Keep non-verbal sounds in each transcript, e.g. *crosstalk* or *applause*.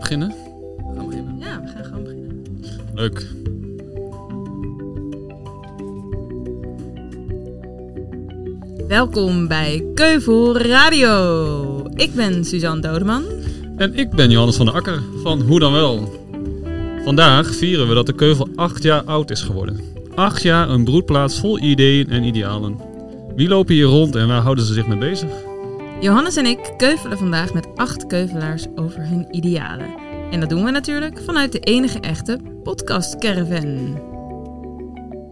beginnen? We gaan beginnen. Ja, we gaan gewoon beginnen. Leuk. Welkom bij Keuvel Radio. Ik ben Suzanne Dodeman. En ik ben Johannes van der Akker van Hoe dan wel. Vandaag vieren we dat de Keuvel acht jaar oud is geworden. Acht jaar een broedplaats vol ideeën en idealen. Wie lopen hier rond en waar houden ze zich mee bezig? Johannes en ik keuvelen vandaag met acht keuvelaars over hun idealen. En dat doen we natuurlijk vanuit de enige echte podcast caravan.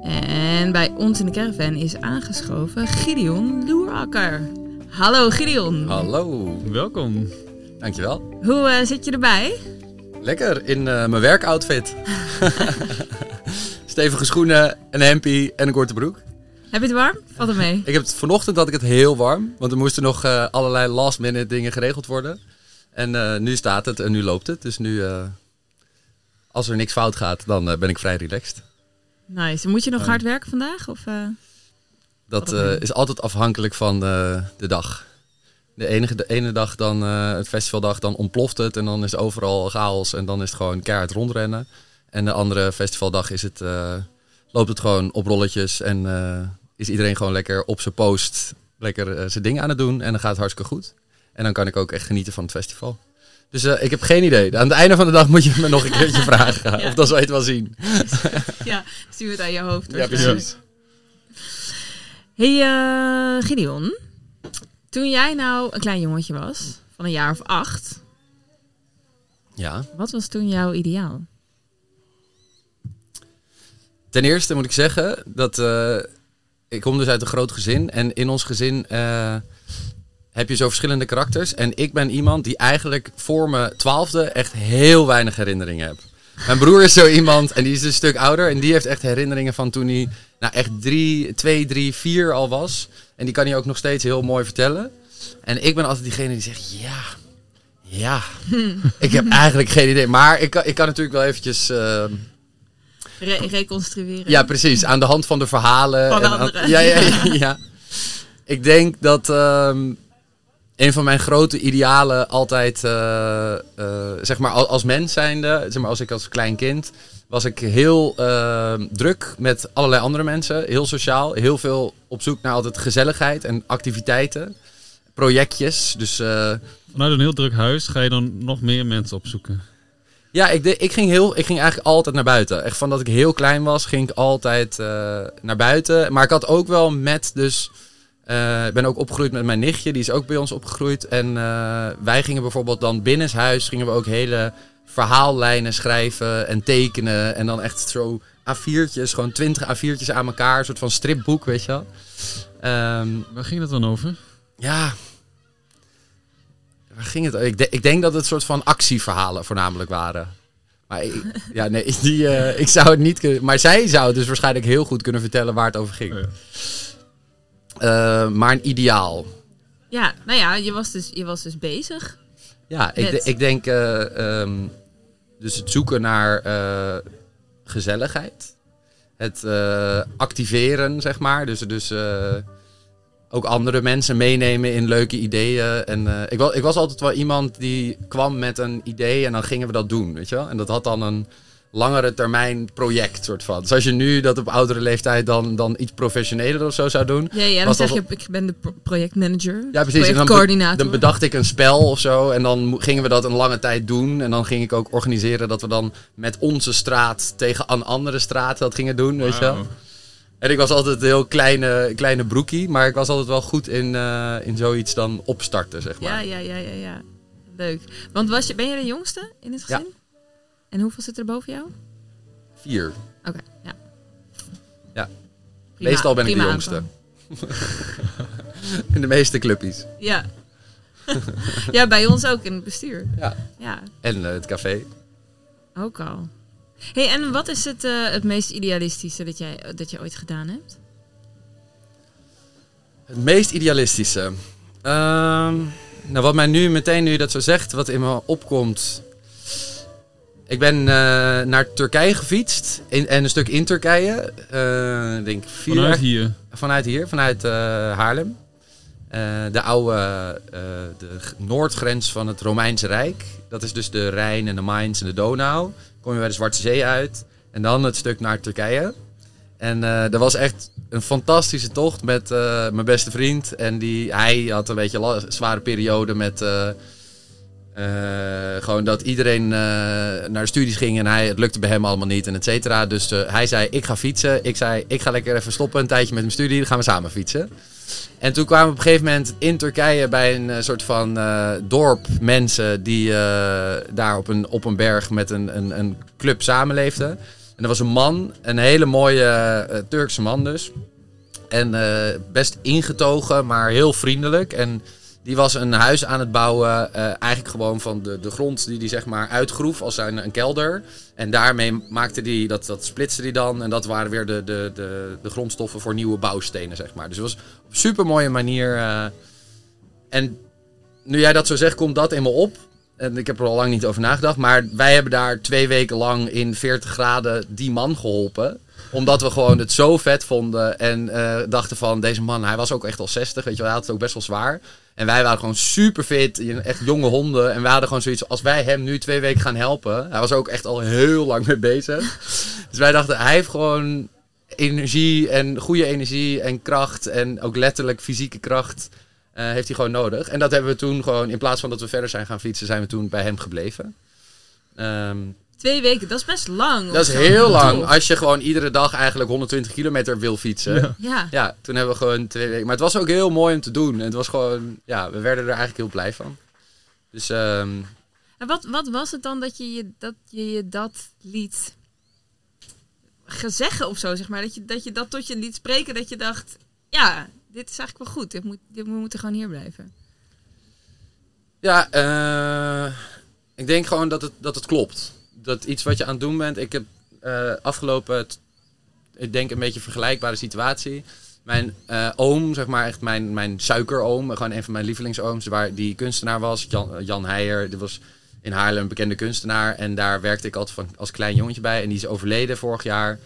En bij ons in de caravan is aangeschoven Gideon Loerakker. Hallo Gideon. Hallo, Welkom. dankjewel. Hoe eh, zit je erbij? Lekker in eh, mijn werkoutfit. *laughs* Stevige schoenen, een hempie en een korte broek. Heb je het warm? Valt er mee? Ik heb het, vanochtend had ik het heel warm, want er moesten nog eh, allerlei last minute dingen geregeld worden. En eh, nu staat het en nu loopt het. Dus nu, eh, als er niks fout gaat, dan ben ik vrij relaxed. Nice. Moet je nog hard werken vandaag? Of? Dat is altijd afhankelijk van de dag. De, enige, de ene dag, dan, het festivaldag, dan ontploft het en dan is het overal chaos en dan is het gewoon keihard rondrennen. En de andere festivaldag is het, loopt het gewoon op rolletjes en eh, is iedereen gewoon lekker op zijn post, lekker eh, zijn ding aan het doen en dan gaat het hartstikke goed. En dan kan ik ook echt genieten van het festival. Dus eh, ik heb geen idee. Aan het einde van de dag moet je me nog een keertje *laughs* vragen. Ja. Of dan zal je het wel zien. ja, stuur het aan je hoofd. Ja, precies. Hey Gideon, toen jij nou een klein jongetje was, van een jaar of acht, Ja. wat was toen jouw ideaal? Ten eerste moet ik zeggen dat eh, ik kom dus uit een groot gezin. En in ons gezin eh, heb je zo verschillende karakters. En ik ben iemand die eigenlijk voor mijn twaalfde echt heel weinig herinneringen heb. Mijn broer is zo iemand en die is een stuk ouder. En die heeft echt herinneringen van toen hij nou, echt drie, twee, drie, vier al was. En die kan hij ook nog steeds heel mooi vertellen. En ik ben altijd diegene die zegt, ja, ja. ik heb eigenlijk geen idee. Maar ik kan, ik kan natuurlijk wel eventjes... eh, Re- reconstrueren. ja, precies. Aan de hand van de verhalen. Van en aan- ja, ja, ja, *laughs* ja. Ik denk dat ehm, een van mijn grote idealen altijd, eh, eh, zeg maar al- als mens zijnde, zeg maar als ik als klein kind, was ik heel ehm, druk met allerlei andere mensen. Heel sociaal. Heel veel op zoek naar altijd gezelligheid en activiteiten. Projectjes. Dus eh, Vanuit een heel druk huis ga je dan nog meer mensen opzoeken. Ja, ik, de- ik, ging heel, ik ging eigenlijk altijd naar buiten. Echt van dat ik heel klein was, ging ik altijd eh, naar buiten. Maar ik had ook wel met dus... eh, ik ben ook opgegroeid met mijn nichtje, die is ook bij ons opgegroeid. En eh, wij gingen bijvoorbeeld dan binnenshuis, gingen we ook hele verhaallijnen schrijven en tekenen. En dan echt zo A4'tjes, gewoon 20 A4'tjes aan elkaar. Een soort van stripboek, weet je wel. Ehm, Waar ging het dan over? ja. Waar ging het? Ik, de- ik denk dat het soort van actieverhalen voornamelijk waren. Maar ik, *laughs* ja, nee, die, eh, ik zou het niet kunnen. Maar zij zou het dus waarschijnlijk heel goed kunnen vertellen waar het over ging. Oh ja. Eh, maar een ideaal. Ja, nou ja, je was dus, je was dus bezig. Ja, ik, Met? ik denk eh, ehm, dus het zoeken naar eh, gezelligheid. Het eh, activeren, zeg maar. Dus, dus eh, ook andere mensen meenemen in leuke ideeën. En eh, ik, was, ik was altijd wel iemand die kwam met een idee en dan gingen we dat doen, weet je wel. En dat had dan een langere termijn project, soort van. Dus als je nu dat op oudere leeftijd dan, dan iets professioneler of zo zou doen, Ja, ja dan zeg je, ik ben de pro- projectmanager. Ja, precies. En dan, be- Projectcoördinator. dan bedacht ik een spel of zo. En dan gingen we dat een lange tijd doen. En dan ging ik ook organiseren dat we dan met onze straat tegen een andere straat dat gingen doen. Weet je wel? En ik was altijd een heel kleine, kleine broekie. Maar ik was altijd wel goed in, eh, in zoiets dan opstarten, zeg maar. Ja, ja, ja, ja, ja. Leuk. Want was je, ben je de jongste in het gezin? En hoeveel zit er boven jou? Vier. Oké, ja. Ja. Prima- Meestal ben ik de jongste. *laughs* In de meeste clubpies. Ja. ja, bij ons ook in het bestuur. Ja. Ja, En eh, het café. ook al. Hey, en wat is het, eh, het meest idealistische dat, jij, dat je ooit gedaan hebt? Het meest idealistische. Ehm, nou, wat mij nu meteen, nu je dat zo zegt, wat in me opkomt. Ik ben eh, naar Turkije gefietst. In, en een stuk in Turkije. Eh, ik denk vier Vanuit jaar- hier. Vanuit hier, vanuit eh, Haarlem. Eh, de oude eh, de noordgrens van het Romeinse Rijk. Dat is dus de Rijn en de Mains en de Donau. Kom je bij de Zwarte Zee uit. En dan het stuk naar Turkije. En eh, dat was echt een fantastische tocht met eh, mijn beste vriend. En die, hij had een beetje zware periode met... eh, gewoon dat iedereen naar de studies ging en hij, het lukte bij hem allemaal niet en et cetera. Dus hij zei, ik ga fietsen. Ik zei, ik ga lekker even stoppen een tijdje met mijn studie. Dan gaan we samen fietsen. En toen kwamen we op een gegeven moment in Turkije bij een eh, soort van eh, dorp mensen die eh, daar op een, op een berg met een, een, een club samenleefden. En er was een man, een hele mooie Turkse man dus. En best ingetogen, maar heel vriendelijk. En die was een huis aan het bouwen, eh, eigenlijk gewoon van de, de grond die hij zeg maar uitgroef als een, een kelder. En daarmee maakte hij, dat, dat splitste hij dan. En dat waren weer de, de, de, de grondstoffen voor nieuwe bouwstenen, zeg maar. Dus het was op super mooie manier. eh, en nu jij dat zo zegt, komt dat in me op. En ik heb er al lang niet over nagedacht. Maar wij hebben daar twee weken lang in 40 graden die man geholpen. Omdat we gewoon het zo vet vonden. En eh, dachten van, deze man, hij was ook echt al 60. Weet je hij had het ook best wel zwaar. En wij waren gewoon super fit. Echt jonge honden. En we hadden gewoon zoiets, als wij hem nu twee weken gaan helpen. Hij was ook echt al heel lang mee bezig. Dus wij dachten, hij heeft gewoon energie en goede energie en kracht. En ook letterlijk fysieke kracht eh, heeft hij gewoon nodig. En dat hebben we toen gewoon, in plaats van dat we verder zijn gaan fietsen, zijn we toen bij hem gebleven. Ehm, Twee weken, dat is best lang. dat is heel lang. Als je gewoon iedere dag eigenlijk 120 kilometer wil fietsen. Ja. Ja. Ja. toen hebben we gewoon twee weken. Maar het was ook heel mooi om te doen. En het was gewoon, ja, we werden er eigenlijk heel blij van. Dus ehm, En wat, wat was het dan dat je je dat, je, je dat liet gezeggen of zo, zeg maar? Dat je, dat je dat tot je liet spreken, dat je dacht, ja, dit is eigenlijk wel goed. Dit moet, dit, we moeten gewoon hier blijven. Ja, eh, ik denk gewoon dat het, dat het klopt. Dat iets wat je aan het doen bent. Ik heb eh, afgelopen, ik denk een beetje vergelijkbare situatie. Mijn eh, oom, zeg maar echt mijn, mijn suikeroom, gewoon een van mijn lievelingsooms, waar die kunstenaar was, Jan, Jan Heijer. Die was in Haarlem een bekende kunstenaar. En daar werkte ik altijd van, als klein jongetje bij. En die is overleden vorig jaar.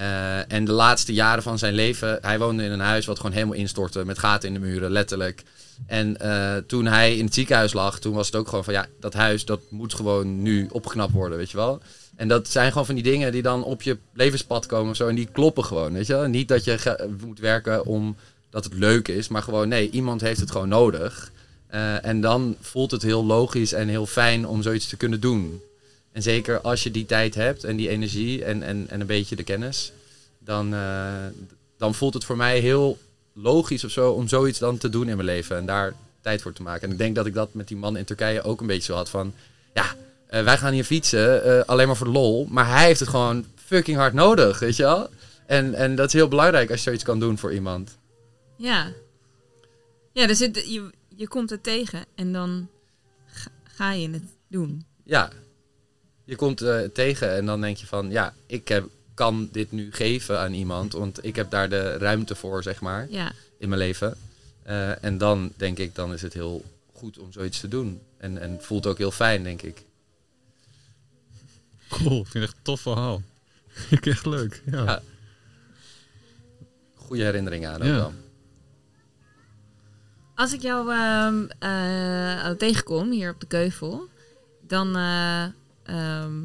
Eh, en de laatste jaren van zijn leven, hij woonde in een huis wat gewoon helemaal instortte, met gaten in de muren, letterlijk. En eh, toen hij in het ziekenhuis lag, toen was het ook gewoon van ja, dat huis dat moet gewoon nu opgeknapt worden, weet je wel. En dat zijn gewoon van die dingen die dan op je levenspad komen of zo. En die kloppen gewoon, weet je wel. Niet dat je moet werken omdat het leuk is, maar gewoon nee, iemand heeft het gewoon nodig. Eh, en dan voelt het heel logisch en heel fijn om zoiets te kunnen doen. En zeker als je die tijd hebt en die energie en, en, en een beetje de kennis, dan, eh, dan voelt het voor mij heel logisch of zo om zoiets dan te doen in mijn leven en daar tijd voor te maken. En ik denk dat ik dat met die man in Turkije ook een beetje zo had van, ja, eh, wij gaan hier fietsen eh, alleen maar voor de lol, maar hij heeft het gewoon fucking hard nodig, weet je wel? En, en dat is heel belangrijk als je zoiets kan doen voor iemand. Ja. Ja, dus het, je, je komt het tegen en dan ga, ga je het doen. Ja, je komt eh, tegen en dan denk je van, ja, ik heb, kan dit nu geven aan iemand, want ik heb daar de ruimte voor, zeg maar. Ja. in mijn leven. Eh, en dan denk ik, dan is het heel goed om zoiets te doen. En, en het voelt ook heel fijn, denk ik. Cool, ik vind het echt een tof verhaal. *laughs* Vind ik echt leuk. Ja. Ja. Goede herinneringen aan ook Ja. wel. Als ik jou ehm, eh, tegenkom hier op de keuvel, dan. Eh, ehm,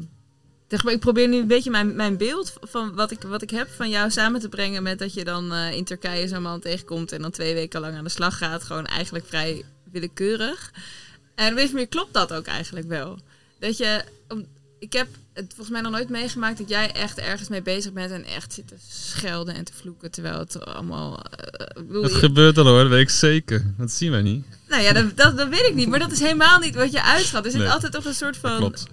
ik probeer nu een beetje mijn, mijn beeld van wat ik, wat ik heb van jou samen te brengen met dat je dan eh, in Turkije zo'n man tegenkomt en dan twee weken lang aan de slag gaat. Gewoon eigenlijk vrij willekeurig. En weet je meer, klopt dat ook eigenlijk wel? Dat je. Ik heb het volgens mij nog nooit meegemaakt dat jij echt ergens mee bezig bent en echt zit te schelden en te vloeken terwijl het allemaal. eh, ik bedoel, Het je- gebeurt al hoor, dat weet ik zeker. Dat zien wij niet. nou ja, dat, dat, dat weet ik niet. Maar dat is helemaal niet wat je uitschat. Er zit Nee, altijd toch een soort van *laughs*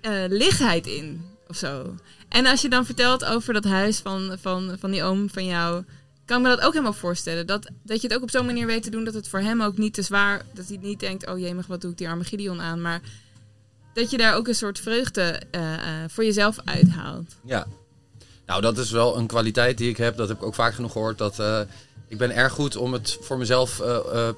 eh, lichtheid in. Of zo. En als je dan vertelt over dat huis van, van, van die oom van jou... kan ik me dat ook helemaal voorstellen. Dat, dat je het ook op zo'n manier weet te doen... dat het voor hem ook niet te zwaar... dat hij niet denkt... oh jemig, wat doe ik die arme Gideon aan. Maar dat je daar ook een soort vreugde eh, eh, voor jezelf uithaalt. Ja. Nou, dat is wel een kwaliteit die ik heb. Dat heb ik ook vaak genoeg gehoord. Dat, eh, ik ben erg goed om het voor mezelf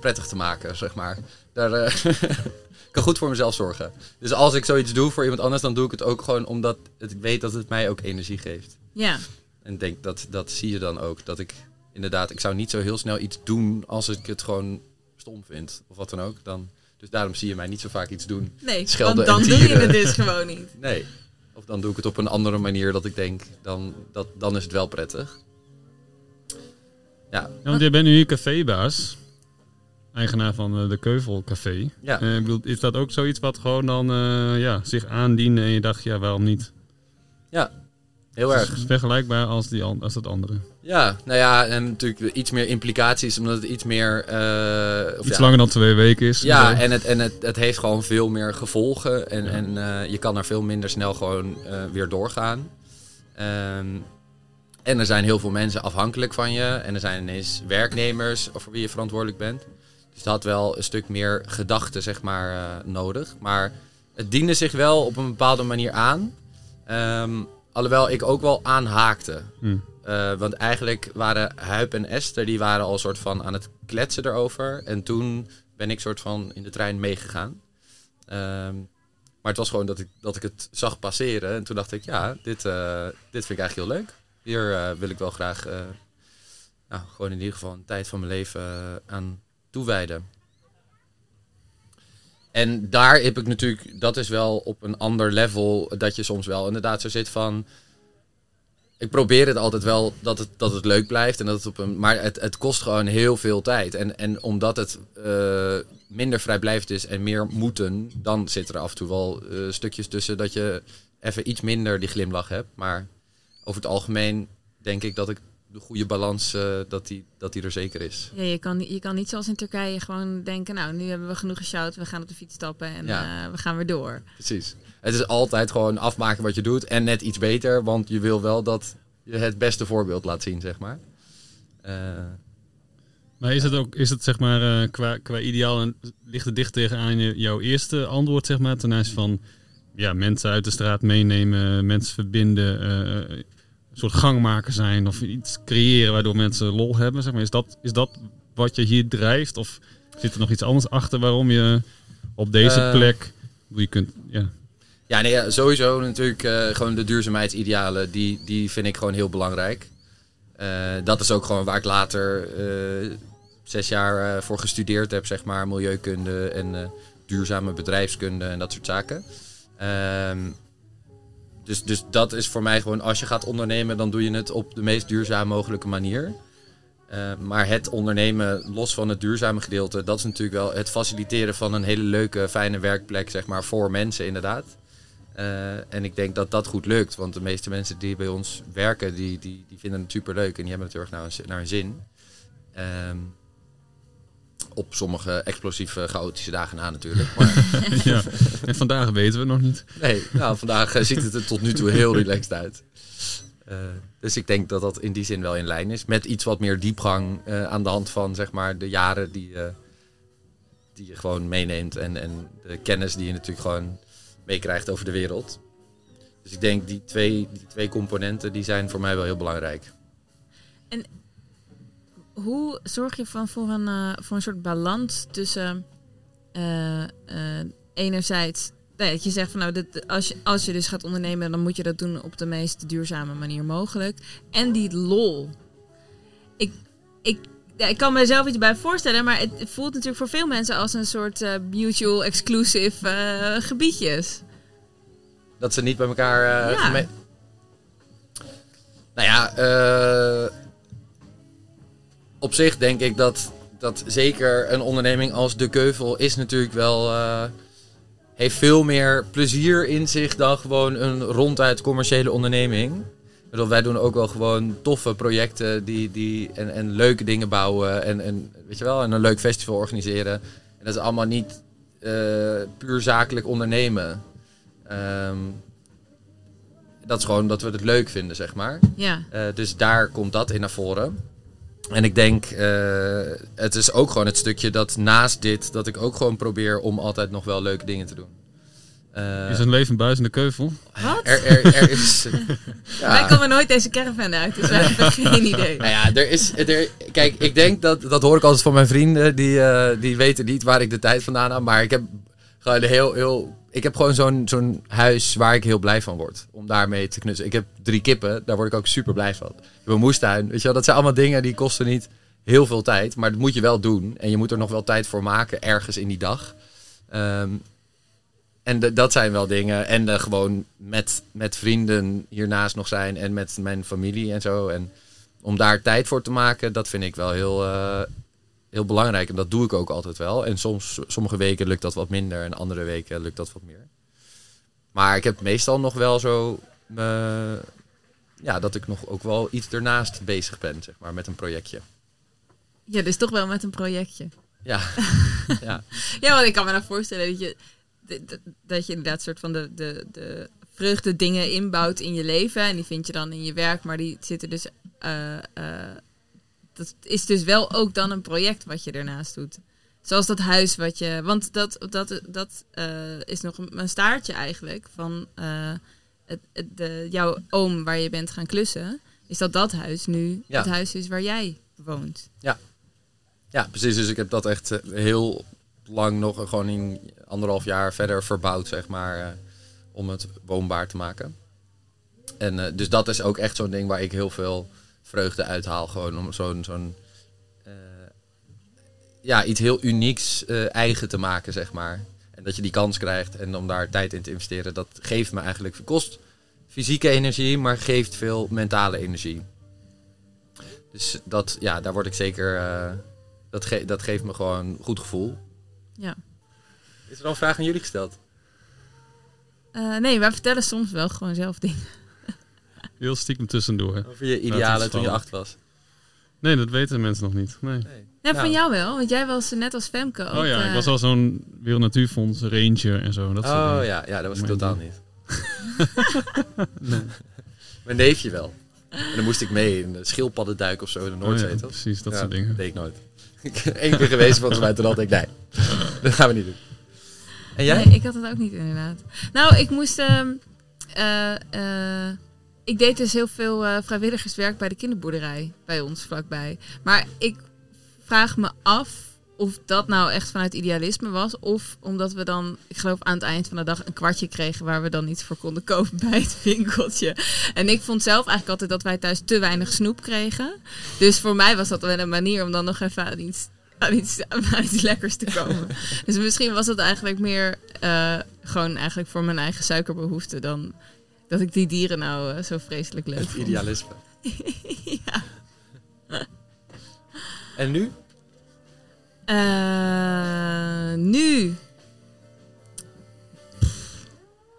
prettig te maken, zeg maar. Daar, *laughs* ik kan goed voor mezelf zorgen. Dus als ik zoiets doe voor iemand anders, dan doe ik het ook gewoon omdat ik weet dat het mij ook energie geeft. Ja, En denk dat dat zie je dan ook. Dat ik inderdaad, ik zou niet zo heel snel iets doen als ik het gewoon stom vind. Of wat dan ook. Dan, dus daarom zie je mij niet zo vaak iets doen. Nee, Schelden want en dan doe je het dus gewoon niet. *laughs* Nee. Of dan doe ik het op een andere manier dat ik denk, dan, dat, dan is het wel prettig. Ja, Ja, want jij bent nu hier cafébaas. Eigenaar van eh, de Keuvel Café. ja. Eh, ik bedoel, is dat ook zoiets wat gewoon dan eh, ja, zich aandiende en je dacht, ja, waarom niet? Heel erg. Het is vergelijkbaar als, die, als dat andere. Ja, nou ja, en natuurlijk iets meer implicaties, omdat het iets meer... eh, of Iets ja, langer dan twee weken is. Ja, en, het, en het, het heeft gewoon veel meer gevolgen. En, en eh, je kan er veel minder snel gewoon eh, weer doorgaan. Ehm, en er zijn heel veel mensen afhankelijk van je. En er zijn ineens werknemers voor wie je verantwoordelijk bent. Dus dat had wel een stuk meer gedachte, zeg maar, nodig. Maar het diende zich wel op een bepaalde manier aan. Ehm, alhoewel ik ook wel aanhaakte. Hm. Eh, want eigenlijk waren Huip en Esther, die waren al soort van aan het kletsen erover. En toen ben ik soort van in de trein meegegaan. Ehm, maar het was gewoon dat ik, dat ik het zag passeren. En toen dacht ik, ja, dit, eh, dit vind ik eigenlijk heel leuk. Hier eh, wil ik wel graag, nou, gewoon in ieder geval een tijd van mijn leven aan toewijden. En daar heb ik natuurlijk, dat is wel op een ander level, dat je soms wel inderdaad zo zit van ik probeer het altijd wel dat het, dat het leuk blijft. En dat het op een, maar het, het kost gewoon heel veel tijd. En, en omdat het eh, minder vrijblijvend is en meer moeten, dan zit er af en toe wel eh, stukjes tussen dat je even iets minder die glimlach hebt. Maar over het algemeen denk ik dat ik de goede balans, eh, dat, die, dat die er zeker is. Ja, je, kan, je kan niet zoals in Turkije gewoon denken, nou, nu hebben we genoeg geshout, we gaan op de fiets stappen en Ja. eh, we gaan weer door. Precies. Het is altijd gewoon afmaken wat je doet en net iets beter, want je wil wel dat je het beste voorbeeld laat zien, zeg maar. Eh, Maar is het ook, is het zeg maar, eh, qua, qua ideaal, en ligt het dicht tegenaan je, jouw eerste antwoord, zeg maar, ten aanzien van ja, mensen uit de straat meenemen, mensen verbinden, eh, een soort gangmaker zijn of iets creëren waardoor mensen lol hebben, zeg maar. Is dat, is dat wat je hier drijft of zit er nog iets anders achter waarom je op deze Eh. plek, je kunt, ja, Ja, nee, sowieso natuurlijk eh, gewoon de duurzaamheidsidealen, die, die vind ik gewoon heel belangrijk. Eh, dat is ook gewoon waar ik later zes jaar voor gestudeerd heb, zeg maar, milieukunde en duurzame bedrijfskunde en dat soort zaken. Ehm, dus, dus dat is voor mij gewoon, als je gaat ondernemen, dan doe je het op de meest duurzaam mogelijke manier. Eh, maar het ondernemen, los van het duurzame gedeelte, dat is natuurlijk wel het faciliteren van een hele leuke, fijne werkplek, zeg maar, voor mensen inderdaad. Eh, en ik denk dat dat goed lukt, want de meeste mensen die bij ons werken, die, die, die vinden het superleuk en die hebben het heel erg naar hun, naar zin. Ehm, op sommige explosieve, chaotische dagen na natuurlijk. Maar *laughs* ja. En vandaag weten we het nog niet. nee, nou, vandaag eh, ziet het er tot nu toe heel relaxed uit. Eh, dus ik denk dat dat in die zin wel in lijn is. Met iets wat meer diepgang eh, aan de hand van zeg maar, de jaren die, eh, die je gewoon meeneemt. En, en de kennis die je natuurlijk gewoon meekrijgt over de wereld. Dus ik denk die twee, die twee componenten die zijn voor mij wel heel belangrijk. Hoe zorg je van voor een, eh, voor een soort balans tussen eh, eh, enerzijds nee, dat je zegt van nou, dit, als, je, als je dus gaat ondernemen, dan moet je dat doen op de meest duurzame manier mogelijk. En die lol. Ik, ik, ja, ik kan mezelf iets bij voorstellen, maar het voelt natuurlijk voor veel mensen als een soort mutual exclusive gebiedjes. Dat ze niet bij elkaar Ja. Nou ja, eh, op zich denk ik dat, dat zeker een onderneming als De Keuvel is natuurlijk wel... eh, heeft veel meer plezier in zich dan gewoon een ronduit commerciële onderneming. Bedoel, wij doen ook wel gewoon toffe projecten die, die, en, en leuke dingen bouwen. En, en, weet je wel, en een leuk festival organiseren. En dat is allemaal niet eh, puur zakelijk ondernemen. Ehm, dat is gewoon dat we het leuk vinden, zeg maar. Ja, Eh, dus daar komt dat in naar voren. En ik denk, eh, het is ook gewoon het stukje dat naast dit, dat ik ook gewoon probeer om altijd nog wel leuke dingen te doen. Eh, Is een leven buiten de keuvel? wat? er, er, er is. *laughs* Wij komen nooit deze caravan uit, dus wij hebben *laughs* geen idee. nou ja, er is. Er, kijk, ik denk dat. Dat hoor ik altijd van mijn vrienden. Die, eh, die weten niet waar ik de tijd vandaan haal. Maar ik heb Gewoon heel, heel... Ik heb gewoon zo'n zo'n huis waar ik heel blij van word. Om daarmee te knutselen. Ik heb drie kippen, daar word ik ook super blij van. Ik een moestuin. Weet je wel, dat zijn allemaal dingen die kosten niet heel veel tijd. Maar dat moet je wel doen. En je moet er nog wel tijd voor maken, ergens in die dag. Ehm, en dat zijn wel dingen. En eh, gewoon met, met vrienden hiernaast nog zijn. En met mijn familie en zo. En om daar tijd voor te maken, dat vind ik wel heel, eh, heel belangrijk. En dat doe ik ook altijd wel. En soms, sommige weken lukt dat wat minder. En andere weken lukt dat wat meer. Maar ik heb meestal nog wel zo... eh, ja, dat ik nog ook wel iets ernaast bezig ben, zeg maar, met een projectje. Ja, dus toch wel met een projectje. Ja, *laughs* ja. Ja, want ik kan me nou voorstellen dat je, dat- dat- je inderdaad soort van de, de, de vreugde dingen inbouwt in je leven. En die vind je dan in je werk, maar die zitten dus... eh, eh, dat is dus wel ook dan een project wat je ernaast doet. Zoals dat huis wat je... Want dat, dat, dat eh, is nog een, staartje eigenlijk van eh, het, het, de, jouw oom waar je bent gaan klussen. Is dat dat huis nu Ja. het huis is waar jij woont. Ja, precies. Dus ik heb dat echt eh, heel lang nog gewoon in anderhalf jaar verder verbouwd, zeg maar, om het woonbaar te maken. En dus dat is ook echt zo'n ding waar ik heel veel vreugde uithaal. Gewoon om zo'n, zo'n eh, ja, iets heel unieks eh, eigen te maken, zeg maar. En dat je die kans krijgt en om daar tijd in te investeren, dat geeft me eigenlijk, kost fysieke energie, maar geeft veel mentale energie. Dus dat, ja, daar word ik zeker, eh, dat, ge- dat geeft me gewoon een goed gevoel. Ja. Is er al een vraag aan jullie gesteld? Nee, wij vertellen soms wel gewoon zelf dingen. Heel stiekem tussendoor. Over je idealen toen je van- acht was? Nee, dat weten mensen nog niet. Nee. Nee. Ja, Nou, van jou wel, want jij was net als Femke ook. Oh ja, ik eh, was al zo'n Wereld Natuurfonds ranger en zo. Dat soort Oh dingen. ja, ja, dat was ik totaal niet. *laughs* niet. Mijn neefje wel. En dan moest ik mee in de schildpaddenduik of zo in de Oh Noordzee, ja, toch? precies, dat Ja, soort dingen. Dat deed ik nooit. *laughs* Eén keer geweest volgens mij, toen dacht ik, nee, *laughs* dat gaan we niet doen. En jij? Nee, ik had het ook niet inderdaad. Nou, ik moest... ehm, eh, eh, ik deed dus heel veel eh, vrijwilligerswerk bij de kinderboerderij. Bij ons vlakbij. Maar ik vraag me af of dat nou echt vanuit idealisme was. Of omdat we dan, ik geloof aan het eind van de dag, een kwartje kregen waar we dan iets voor konden kopen bij het winkeltje. En ik vond zelf eigenlijk altijd dat wij thuis te weinig snoep kregen. Dus voor mij was dat wel een manier om dan nog even aan iets, aan iets, aan iets lekkers te komen. *laughs* Dus misschien was het eigenlijk meer eh, gewoon eigenlijk voor mijn eigen suikerbehoefte dan dat ik die dieren nou eh, zo vreselijk leuk Het vond. idealisme. *laughs* ja. En nu? Eh, nu.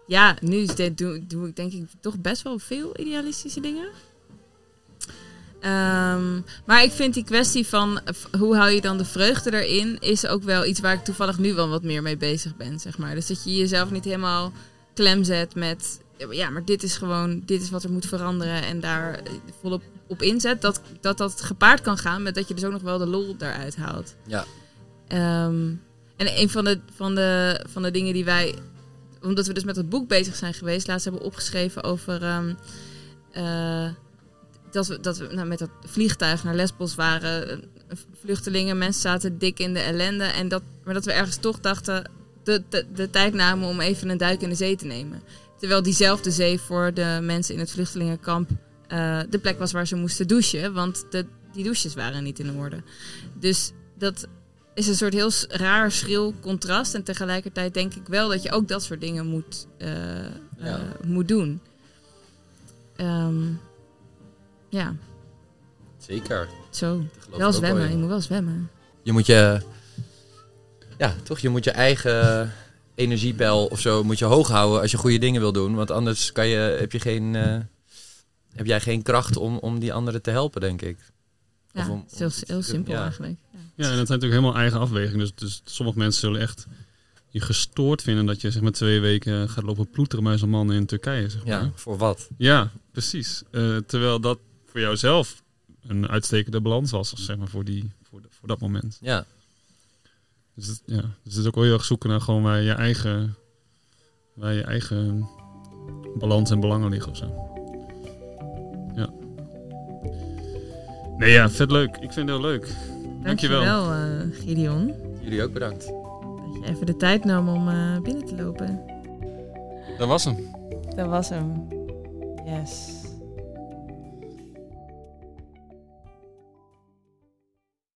Ja, nu is dit, doe, doe ik denk ik toch best wel veel idealistische dingen. Ehm, maar ik vind die kwestie van hoe hou je dan de vreugde erin, is ook wel iets waar ik toevallig nu wel wat meer mee bezig ben, zeg maar. Dus dat je jezelf niet helemaal klem zet met, ja, maar dit is gewoon, dit is wat er moet veranderen en daar eh, volop op inzet. Dat, dat dat gepaard kan gaan met dat je dus ook nog wel de lol daaruit haalt. Ja. Ehm, en een van de, van, de, van de dingen die wij, omdat we dus met het boek bezig zijn geweest, laatst hebben opgeschreven over ehm, eh, dat we, dat we nou, met dat vliegtuig naar Lesbos waren. Vluchtelingen, mensen zaten dik in de ellende. En dat, maar dat we ergens toch dachten, de, de, de tijd namen om even een duik in de zee te nemen. Terwijl diezelfde zee voor de mensen in het vluchtelingenkamp eh, de plek was waar ze moesten douchen. Want de, die douches waren niet in orde. Dus dat is een soort heel raar, schril contrast. En tegelijkertijd denk ik wel dat je ook dat soort dingen moet, eh, eh, Ja. moet doen. Ehm, ja, Zeker. zo. Wel zwemmen, je moet wel zwemmen. Je moet je, ja, toch, je moet je eigen energiepeil of zo moet je hoog houden als je goede dingen wil doen. Want anders kan je, heb, je geen, eh, heb jij geen kracht om, om die anderen te helpen, denk ik. Ja, Of om- het is heel, simpel ja. eigenlijk. Ja. Ja, en dat zijn natuurlijk helemaal eigen afwegingen. Dus, dus sommige mensen zullen echt je gestoord vinden dat je zeg maar twee weken gaat lopen ploeteren bij zo'n man in Turkije. Zeg maar. Ja, voor wat? Ja, precies. Eh, terwijl dat voor jouzelf een uitstekende balans was, zeg maar, voor, die, voor, de- voor dat moment. Ja, Dus het, ja, dus het is ook wel heel erg zoeken naar gewoon waar je eigen, waar je eigen balans en belangen liggen of zo. Ja. Nee, ja, vet leuk. Ik vind het heel leuk. Dankjewel. Dankjewel, eh, Gideon. jullie ook bedankt. Dat even de tijd nam om eh, binnen te lopen. Dat was hem. Dat was hem. Yes.